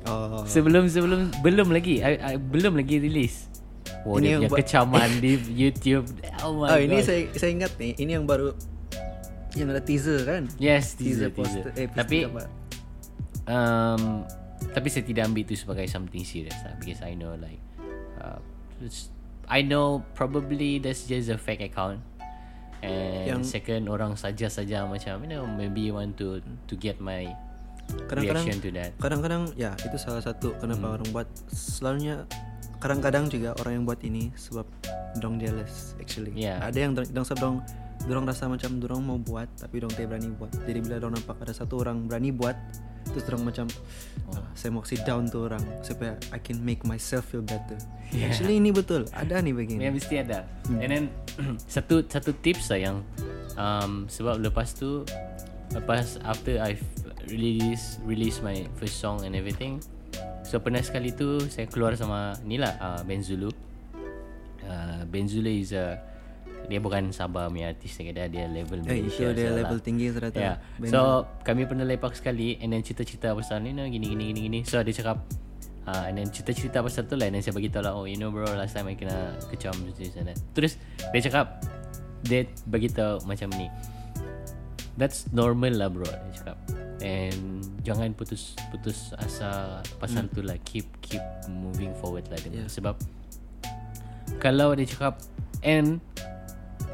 oh sebelum sebelum belum lagi I, I belum lagi release Oh, Ini dia yang kecaman di YouTube. Oh my oh god. ini saya saya ingat nih ini yang baru yang ada teaser kan Yes, teaser, teaser, teaser. poster eh, Tapi apa? Um, tapi saya tidak ambil itu sebagai something serious lah because I know like uh, I know probably that's just a fake account and Yang- second orang saja-saja macam you know maybe want to to get my kadang-kadang reaction to that kadang-kadang ya itu salah satu kenapa Hmm. orang buat selalunya kadang-kadang juga orang yang buat ini sebab dorong jealous actually Yeah. ada yang dorong sebab dorong dorong rasa macam dorong mau buat tapi dorong tidak berani buat jadi bila dorong nampak ada satu orang berani buat terus dorong macam Oh. "Ah, saya mau sit down tuh orang supaya I can make myself feel better Yeah. actually ini betul ada nih begini Ya mesti ada. And then satu satu tips lah yang um, sebab lepas tu lepas after I release release my first song and everything. So pernah sekali tu saya keluar sama ni lah uh, Ben Zulu. Uh, ben Zulu is a dia bukan Sabah punya artis dia dia level eh, itu Malaysia dia salah. level tinggi ternyata Yeah. Ben- So kami pernah lepak sekali and then cerita-cerita pasal ni nah, gini gini gini gini. So dia cakap uh, and then cerita-cerita pasal tu lah and then saya bagi tahu lah oh you know bro last time I kena kecam di sana. Terus dia cakap dia bagi tahu macam ni. That's normal lah bro dia cakap. And jangan putus putus asa pasal tu lah keep keep moving forward lah dengan Yeah. sebab kalau dia cakap and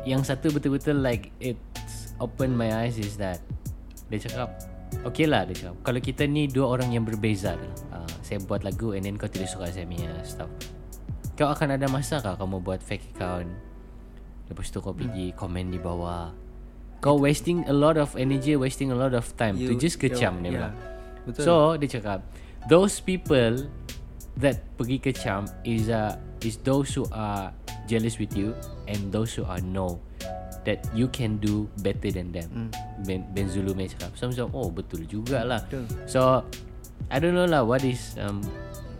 yang satu betul-betul like it's open my eyes is that dia cakap okay lah dia cakap. Kalau kita ni dua orang yang berbeza uh, saya buat lagu and then kau tidak suka saya punya stuff. Kau akan ada masa kah kamu buat fake account? Lepas tu kau pergi komen di bawah. Kau wasting a lot of energy wasting a lot of time to You- just kecam dia yeah. betul. So dia cakap those people that pergi kecam is uh, is those who are jealous with you and those who are know that you can do better than them. Hmm. Ben, ben Zulu punya cakap. So macam oh betul jugalah. Betul. So I don't know lah what is um,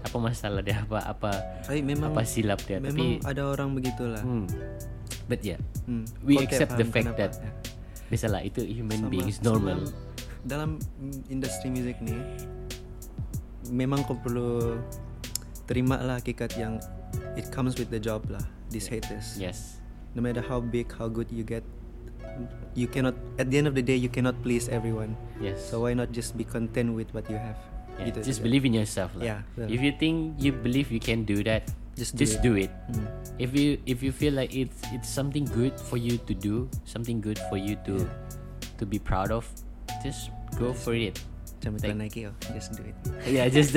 apa masalah dia apa apa Tapi memang apa silap dia memang tapi ada orang begitulah hmm, but yeah Hmm. we Kau accept the fact kenapa. that Ya. biasalah itu human Sama- being is normal. dalam industri music ni memang kau perlu terima lah hakikat yang it comes with the job lah these haters Yes. no matter how big how good you get you cannot at the end of the day you cannot please everyone. Yes. So why not just be content with what you have? Yeah, Gitu just saja. believe in yourself lah. Yeah, betul. If you think you believe you can do that, Just just, do do, it. it. Hmm. If you if you feel like it's it's something good for you to do, something good for you to to be proud of, just go for it. Iklan Like- Nike oh, just do it. yeah, just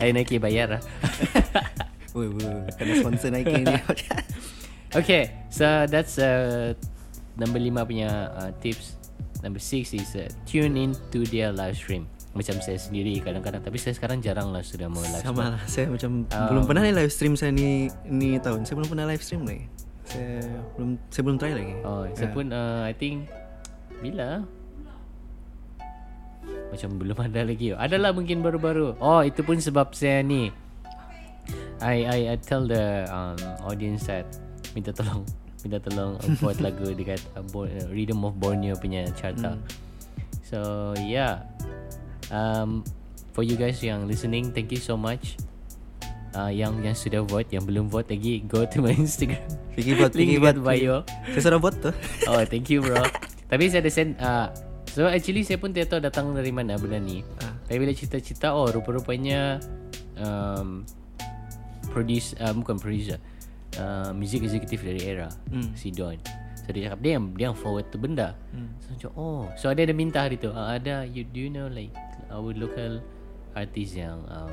Ayo Nike bayar lah. Woi, woi, woi, kena sponsor Nike ni. okay, so that's uh, number lima punya uh, tips. Number six is uh, tune in to their live stream. Macam saya sendiri kadang-kadang, tapi saya sekarang jarang lah sudah mau live stream. Sama lah, saya macam Um, belum pernah ni live stream saya ni ni tahun. Saya belum pernah live stream lagi. Saya belum saya belum try lagi. Oh, saya Ya. pun uh, I think bila macam belum ada lagi. Adalah mungkin baru-baru. Oh, itu pun sebab saya ni I I I tell the um, audience that minta tolong minta tolong vote lagu dekat uh, Bo- uh, Rhythm of Borneo punya charta. So, yeah. Um for you guys yang listening, thank you so much. Uh, yang yang sudah vote, yang belum vote lagi, go to my Instagram. Buat, Link fikir buat. dekat bio. Saya sudah buat tu. Oh thank you bro Tapi saya ada send uh, So actually saya pun tidak tahu datang dari mana benda ni Ah. Tapi bila cerita-cerita Oh rupa-rupanya um, Produce uh, Bukan producer uh, Music executive dari era Hmm. Si Don So dia cakap Dia yang, dia yang forward tu benda Hmm. So macam Oh So ada ada minta hari tu uh, Ada you, Do you know like Our local Artist yang um,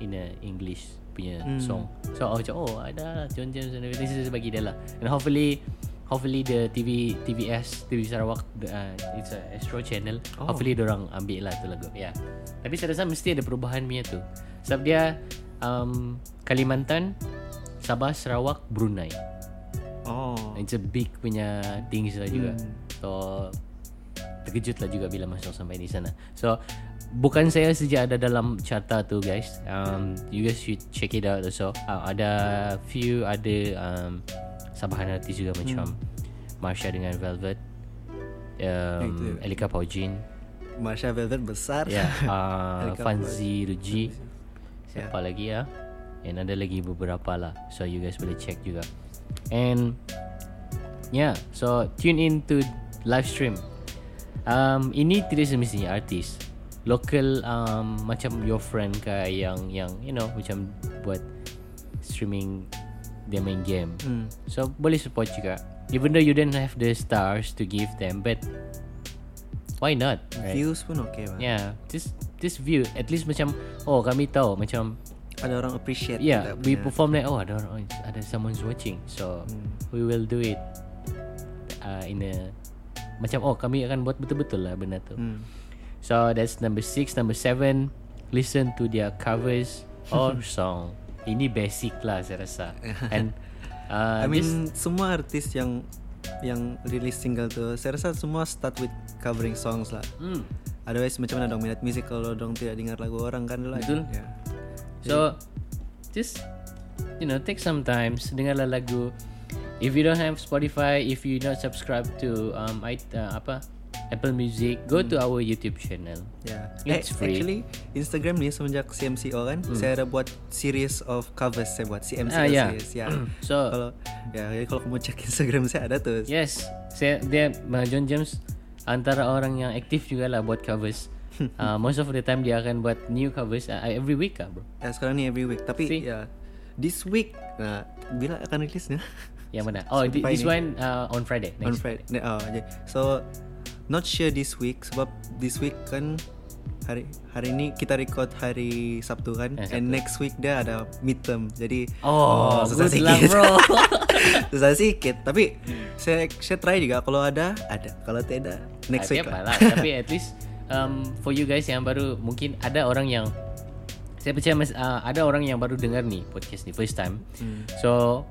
In a English punya Hmm. song So aku macam Oh ada lah John James and everything Saya bagi dia lah And hopefully Hopefully the TV TVS TV Sarawak the, uh, It's a Astro channel Oh. Hopefully orang ambil lah tu lagu Ya yeah. Tapi saya rasa mesti ada perubahan punya tu Sebab dia um, Kalimantan Sabah Sarawak Brunei Oh. It's a big punya things lah juga Hmm. So Terkejut lah juga bila masuk sampai di sana So Bukan saya saja ada dalam carta tu guys um, You guys should check it out also uh, Ada few ada um, Sabahan artis juga macam Marsha dengan Velvet. Um, Elika Paujin Marsha Velvet besar. Ya uh, Fanzi Ruji. Siapa lagi ya And ada lagi beberapa lah. So you guys boleh check juga. And Yeah So tune in to live stream. Um, Ini tidak semestinya artis. Local um, Macam your friend ke Yang yang You know Macam buat Streaming Dia main game Hmm. So boleh support juga Even though you don't have the stars To give them But Why not right? Views pun okay lah. Yeah, just just view at least macam oh kami tahu macam Ada orang appreciate. yeah we punya- perform like oh ada orang oh, ada someone's watching so Hmm. we will do it uh, in a macam oh kami akan buat betul-betul lah benda tu. Hmm. So that's number six, number seven. Listen to their covers or song. Ini basic lah saya rasa. And uh, I mean semua artis yang yang release single tu saya rasa semua start with covering songs lah. hmm, Otherwise macam mana dong minat music kalau dong tidak dengar lagu orang kan lah. Betul. Ya. So just you know take some time dengarlah lagu. If you don't have Spotify, if you not subscribe to um I, uh, apa Apple Music, go to our YouTube channel. Ya. It's eh, free. Actually Instagram ni semenjak CMCO kan, saya ada buat series of covers saya buat CMCO Hmm. Ah, ya. series. Ya. So kalau ya kalau kamu cek Instagram saya ada tuh. yes, saya dia John James antara orang yang aktif juga lah buat covers. uh, most of the time dia akan buat new covers uh, every week lah bro. Ya sekarang ni every week. Tapi See? ya this week nah bila akan rilis nya? Yang mana? Oh, Spotify this ni. one uh, on Friday. On Next. Friday. Oh, okay. So not sure this week sebab this week kan hari hari ini kita record hari Sabtu kan Eh, and next week dia ada midterm. Jadi Oh, susah good luck sikit. bro. susah sedikit. Tapi saya saya try juga kalau ada ada. Kalau tidak next Ah, week lah. lah. Tapi at least um, for you guys yang baru mungkin ada orang yang saya percaya mas, uh, ada orang yang baru dengar ni podcast ni first time. Hmm. So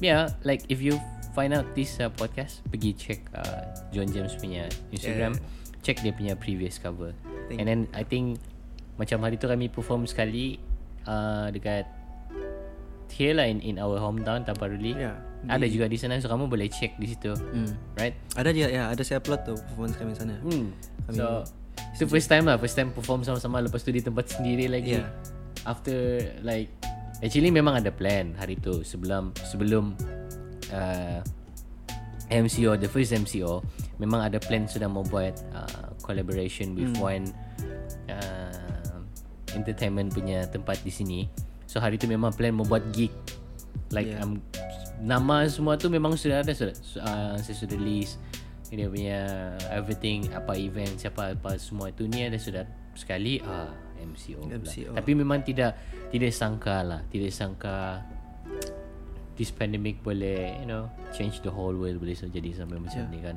yeah, like if you find out this uh, podcast, pergi check uh, John James punya Instagram, check dia punya previous cover. Thank And then I think macam hari tu kami perform sekali uh, dekat here lah in, in our hometown Taparuli. Ya, Ada juga di sana so kamu boleh check di situ. Hmm. Right? Ada dia ya, ada saya upload tuh performance kami sana. Hmm. Kami- So itu first time lah, first time perform sama-sama lepas tu di tempat sendiri lagi. Yeah. After like actually memang ada plan hari tu sebelum sebelum uh, MCO the first MCO memang ada plan sudah mau buat uh, collaboration with one uh, entertainment punya tempat di sini so hari tu memang plan mau buat gig like Yeah. um, nama semua tu memang sudah ada sudah uh, saya sudah list dia punya everything apa event siapa apa semua itu ni ada sudah sekali ah MCO, pula. MCO. tapi memang tidak tidak sangka lah tidak sangka this pandemic boleh you know change the whole world boleh jadi sampai macam Yeah. ni kan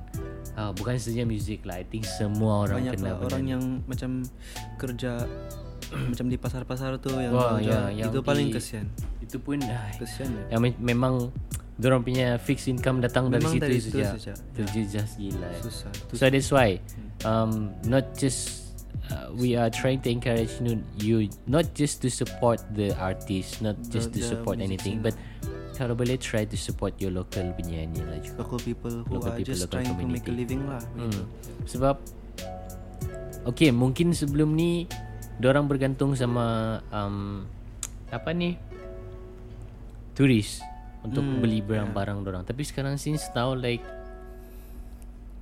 ah, bukan saja music lah I think semua orang banyak kena lah orang yang macam kerja macam di pasar-pasar tu yang Wah, jual- ya, yang itu paling kesian itu pun kesian ya. yang me- memang Diorang punya fixed income datang Memang dari dari situ saja. saja. Terjejas gila. eh. susah So that's why um, not just uh, we are trying to encourage you, not just to support the artist, not just to the support music anything, scene but kalau boleh try to support your local penyanyi lah juga. local people who Local are people, just local trying to make a community. living lah. Hmm. Sebab Okay mungkin sebelum ni Diorang bergantung sama um, Apa ni Turis Untuk Hmm, beli barang-barang dorang Tapi sekarang since tahu like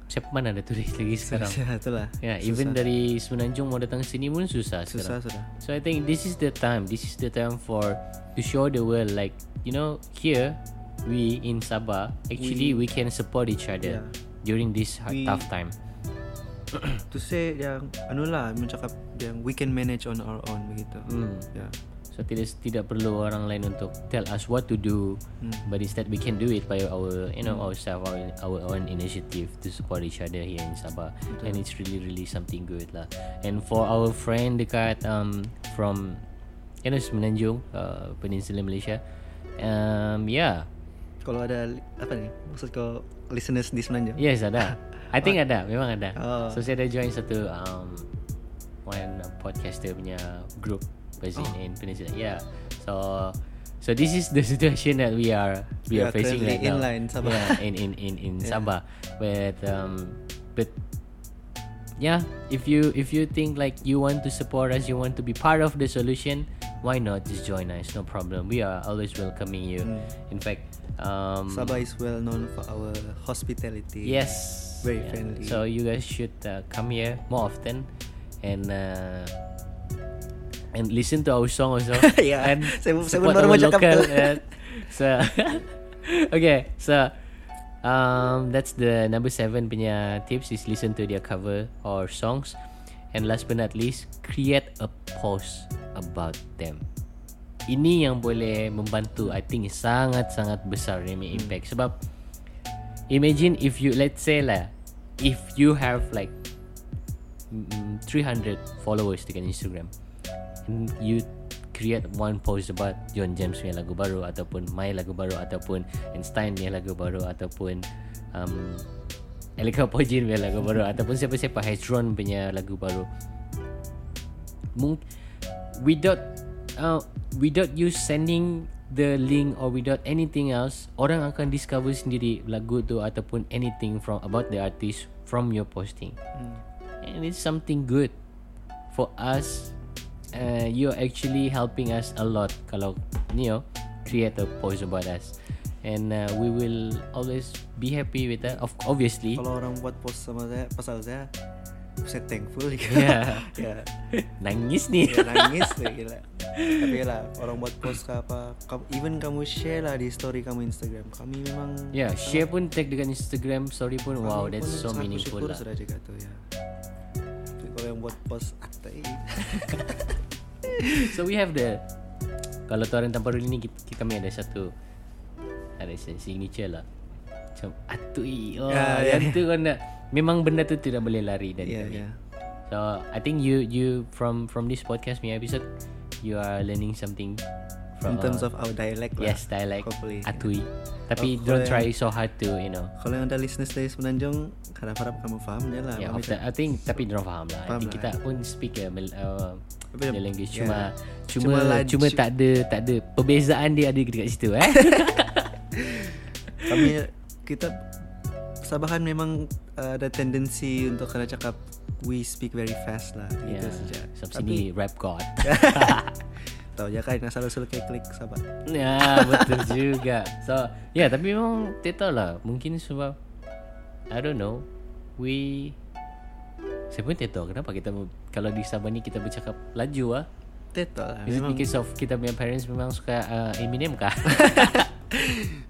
Siapa mana ada turis lagi sekarang Susah itulah. Ya, yeah, even dari Semenanjung mau datang sini pun susah Susah sekarang. sudah. So I think this is the time. This is the time for to show the world like you know here we in Sabah actually we, can support each other Yeah. during this We- tough time. To say yang anu lah mencakap yang we can manage on our own begitu. Hmm. Ya. So tidak tidak perlu orang lain untuk tell us what to do, Hmm. but instead we can do it by our you know ourselves our, our own initiative to support each other here in Sabah, and it's really really something good lah. And for our friend dekat um from you know Semenanjung, uh, Peninsula Malaysia, um yeah, Kalau ada apa nih? Maksud kau listeners di Semenanjung? yes ada. I think ada, memang ada. Oh. So saya ada join satu um one podcaster punya group based Oh. in, in Peninsula. Yeah. So so this is the situation that we are we We are are facing right in now. line Sabah. Yeah, in in in in Yeah. Sabah. But um but yeah, if you if you think like you want to support us, you want to be part of the solution, why not just join us? No problem. We are always welcoming you. Hmm. In fact, um Sabah is well known for our hospitality. Yes. Very friendly. So you guys should uh, come here more often and uh, and listen to our song also. Ya, And saya- saya baru mau cakap. local, uh, so okay, so um, that's the number seven punya tips is listen to their cover or songs, and last but not least, create a post about them. Ini yang boleh membantu I think sangat sangat besar ni punya impact. Sebab imagine if you let's say lah if you have like mm, 300 followers dekat Instagram. and you create one post about John James punya lagu baru ataupun my lagu baru ataupun Einstein punya lagu baru ataupun um, Elika Pojin punya lagu baru ataupun siapa-siapa Hezron punya lagu baru Mung- without uh, without you sending the link or without anything else orang akan discover sendiri lagu tu ataupun anything from about the artist from your posting Hmm. and it's something good for us uh, you're actually helping us a lot kalau you know create a post about us and uh, we will always be happy with that of obviously Kalau orang buat post sama saya pasal saya, saya thankful juga. Yeah. ya. nangis nih Ya, nangis deh gila. Tapi lah orang buat post ke apa, even kamu share lah di story kamu Instagram. Kami memang Ya, yeah, share pun tag dengan Instagram story pun wow pun that's so meaningful lah. Sudah juga tuh ya. Kalau yang buat post atai. So we have the kalau Tuan Tanpa Ruli ni kita, kita kami ada satu ada si- signature lah. Macam atui. Oh, Ya, yeah, ya, yang tu kan nak memang benda tu tidak boleh lari dari Ya, kami. ya. So I think you you from from this podcast punya episode you are learning something from In terms uh, of our dialect lah. yes dialect Hopefully. atui. Tapi Oh, don't try so hard to you know. Kalau yang ada listeners dari Semenanjung, harap-harap kamu faham je lah. Yeah, after, I think tapi dorang faham lah. I Faham think lah. kita pun speak uh, uh, Dia- language yeah. cuma cuma Cuma tak ada tak ada perbezaan dia ada dekat situ eh. kami kita Sabahan memang uh, ada tendensi untuk kena cakap we speak very fast lah gitu yeah. saja. Sampai Tapi sini rap god. tahu je kan asal usul kayak klik Sabah. ya, betul juga. So, ya yeah, tapi memang tak tahu lah. Mungkin sebab I don't know. We saya pun tahu kenapa kita kalau di Sabah ni kita bercakap laju ah. Teto lah. Is it Memang because of kita punya parents memang suka uh, Eminem kah?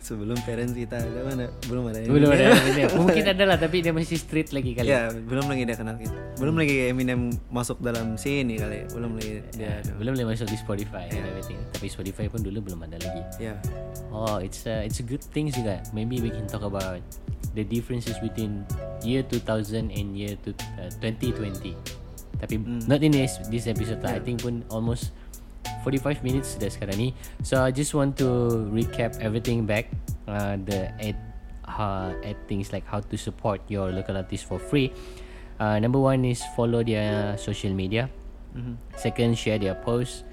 sebelum parents kita ada mana belum ada Belum ada Eminem. Eminem. Mungkin ada lah tapi dia masih street lagi kali. Ya, belum lagi dia kenal kita. Belum lagi Eminem masuk dalam sini kali. Belum lagi dia. Ya, belum boleh masuk di Spotify and everything. Tapi Spotify pun dulu belum ada lagi. Ya. Oh, it's a it's a good thing juga. Maybe we can talk about the differences between year 2000 and year to, uh, 2020. Tapi not in this this episode lah. I think pun almost 45 minutes sudah sekarang ni. So I just want to recap everything back. Uh, the eight uh, eight things like how to support your local artist for free. Uh, number one is follow their social media. Second, share their posts.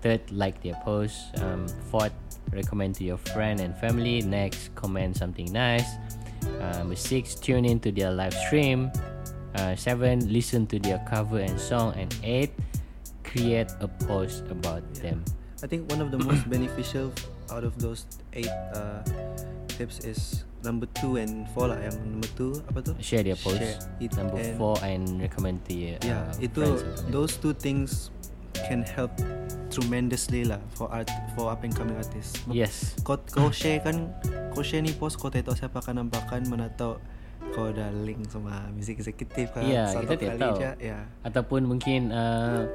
Third, like their posts. Um, fourth, recommend to your friend and family. Next, comment something nice. Um, six, tune in to their live stream. Uh, seven, listen to their cover and song. And eight, create a post about them. I think one of the most beneficial out of those eight uh, tips is number two and four lah. Yang number two apa tu? Share their posts. Share it Number and- four, and recommend to your Yeah, uh, itu those two things can help tremendously lah for art for up and coming artists. Yes. Kau kau share kan, kau share ni post kau tahu siapa akan nampakkan mana tahu kau dah link sama music executive kan. Ya, Satu kita kali tahu. je, Ya. Ataupun mungkin uh,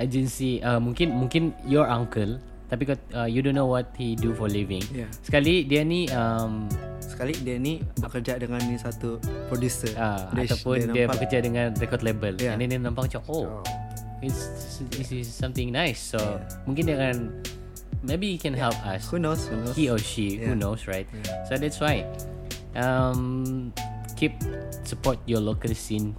agency uh, mungkin mungkin your uncle tapi kau uh, you don't know what he do for living. Yeah. Sekali dia ni um, Sekali dia ni bekerja dengan ni satu producer. uh, Dia- ataupun dia, nampak- bekerja dengan record label. Yeah. And then dia nampak macam oh, Oh. it's, this is something nice. So Yeah. mungkin dia akan maybe he can help us. Who knows? Who knows? He or she, who Yeah. knows, right? Yeah. So that's why. Um, keep support your local scene,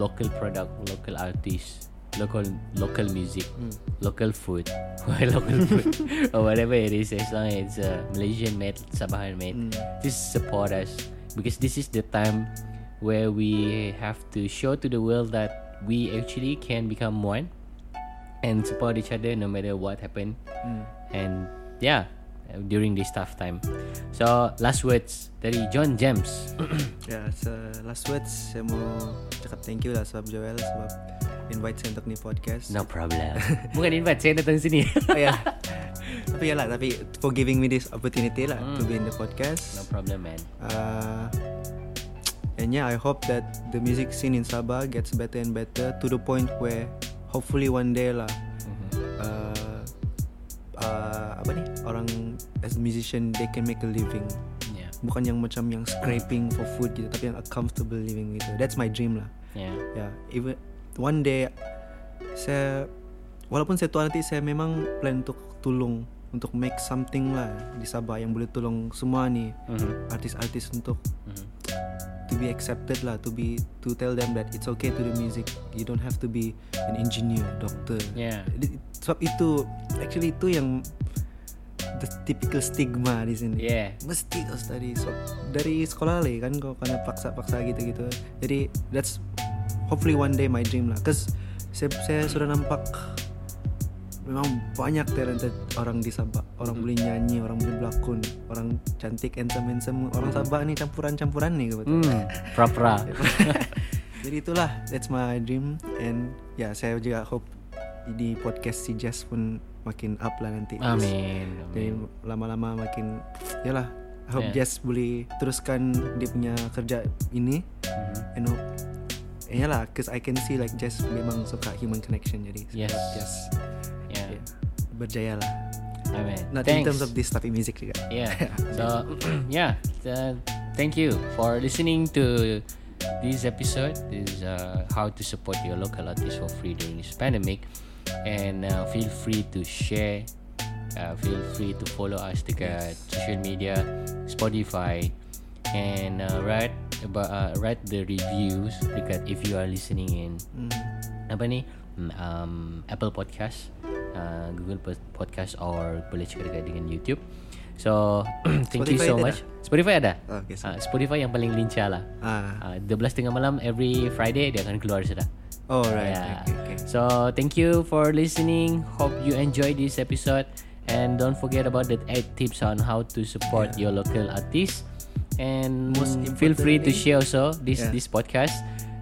local product, local artists, local local music, Hmm. local food, local food, or whatever it is. As long as it's uh, Malaysian made, Sabahan made, Hmm. just support us because this is the time where we have to show to the world that we actually can become one and support each other no matter what happened Hmm. and yeah during this tough time so last words dari John James Ya, so last words saya mau cakap thank you lah sebab Joel sebab invite saya untuk ni podcast. no problem bukan invite saya datang sini Oh, ya. tapi ya lah, tapi for giving me this opportunity lah to be in the no podcast. problem man Uh, and yeah, I hope that the music scene in Sabah gets better and better to the point where hopefully one day lah uh, uh, apa ni orang as a musician they can make a living. Yeah. Bukan yang macam yang scraping for food gitu tapi yang a comfortable living gitu. That's my dream lah. Yeah. Ya even one day saya walaupun saya tua nanti saya memang plan untuk tolong untuk make something lah di Sabah yang boleh tolong semua ni. Mhm. artis-artis untuk Mhm. to be accepted lah to be to tell them that it's okay to do music. You don't have to be an engineer doctor. Yeah. Sebab itu actually itu yang the typical stigma di sini. Yeah. Mesti kau study so, dari sekolah lagi kan kau kena paksa-paksa gitu-gitu. Jadi that's hopefully one day my dream lah. Cause saya, saya sudah nampak memang banyak talented orang di Sabah. Orang boleh nyanyi orang boleh berlakon orang cantik handsome handsome. Orang Sabah ni campuran-campuran nih kebetulan. Hmm pra pra jadi itulah that's my dream. And ya saya juga hope di podcast si Jazz pun makin up lah nanti amin jadi amin lama-lama makin yalah I hope Yeah. Jazz boleh teruskan dia punya kerja ini Mhm. and hope eh, yalah cause I can see like Jazz memang suka human connection jadi Yes. Jazz yeah ya, berjaya lah amin not in Thanks. terms of this tapi music juga Yeah. So yeah, uh, thank you for listening to this episode. This is uh, how to support your local artists for free during this pandemic, and uh, feel free to share. Uh, feel free to follow us dekat social media, Spotify, and uh, write about uh, write the reviews dekat if you are listening in. Hmm. apa ni? Mm, um, Apple Podcast uh, Google Pod- Podcast or boleh check dekat dengan YouTube. So thank you Spotify so ada much. Spotify ada? Oh, okay, so- uh, Spotify yang paling lincah lah. Ah. Uh, 12 tengah malam every Friday dia akan keluar sudah oh ah, right Yeah. okay, okay. So thank you for listening. Hope you enjoyed this episode, and don't forget about the eight tips on how to support your local artists. and Most feel free to share also this Yeah. this podcast.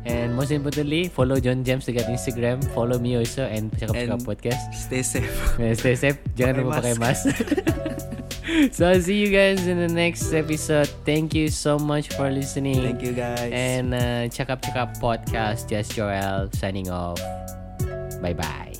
And most importantly, follow John James dekat Instagram. Follow me also and cakap-cakap podcast. Stay safe. Yeah, stay safe. Jangan lupa pakai mask. so I'll see you guys in the next episode. Thank you so much for listening. Thank you guys. And uh, cakap-cakap podcast. Just Joel signing off. Bye bye.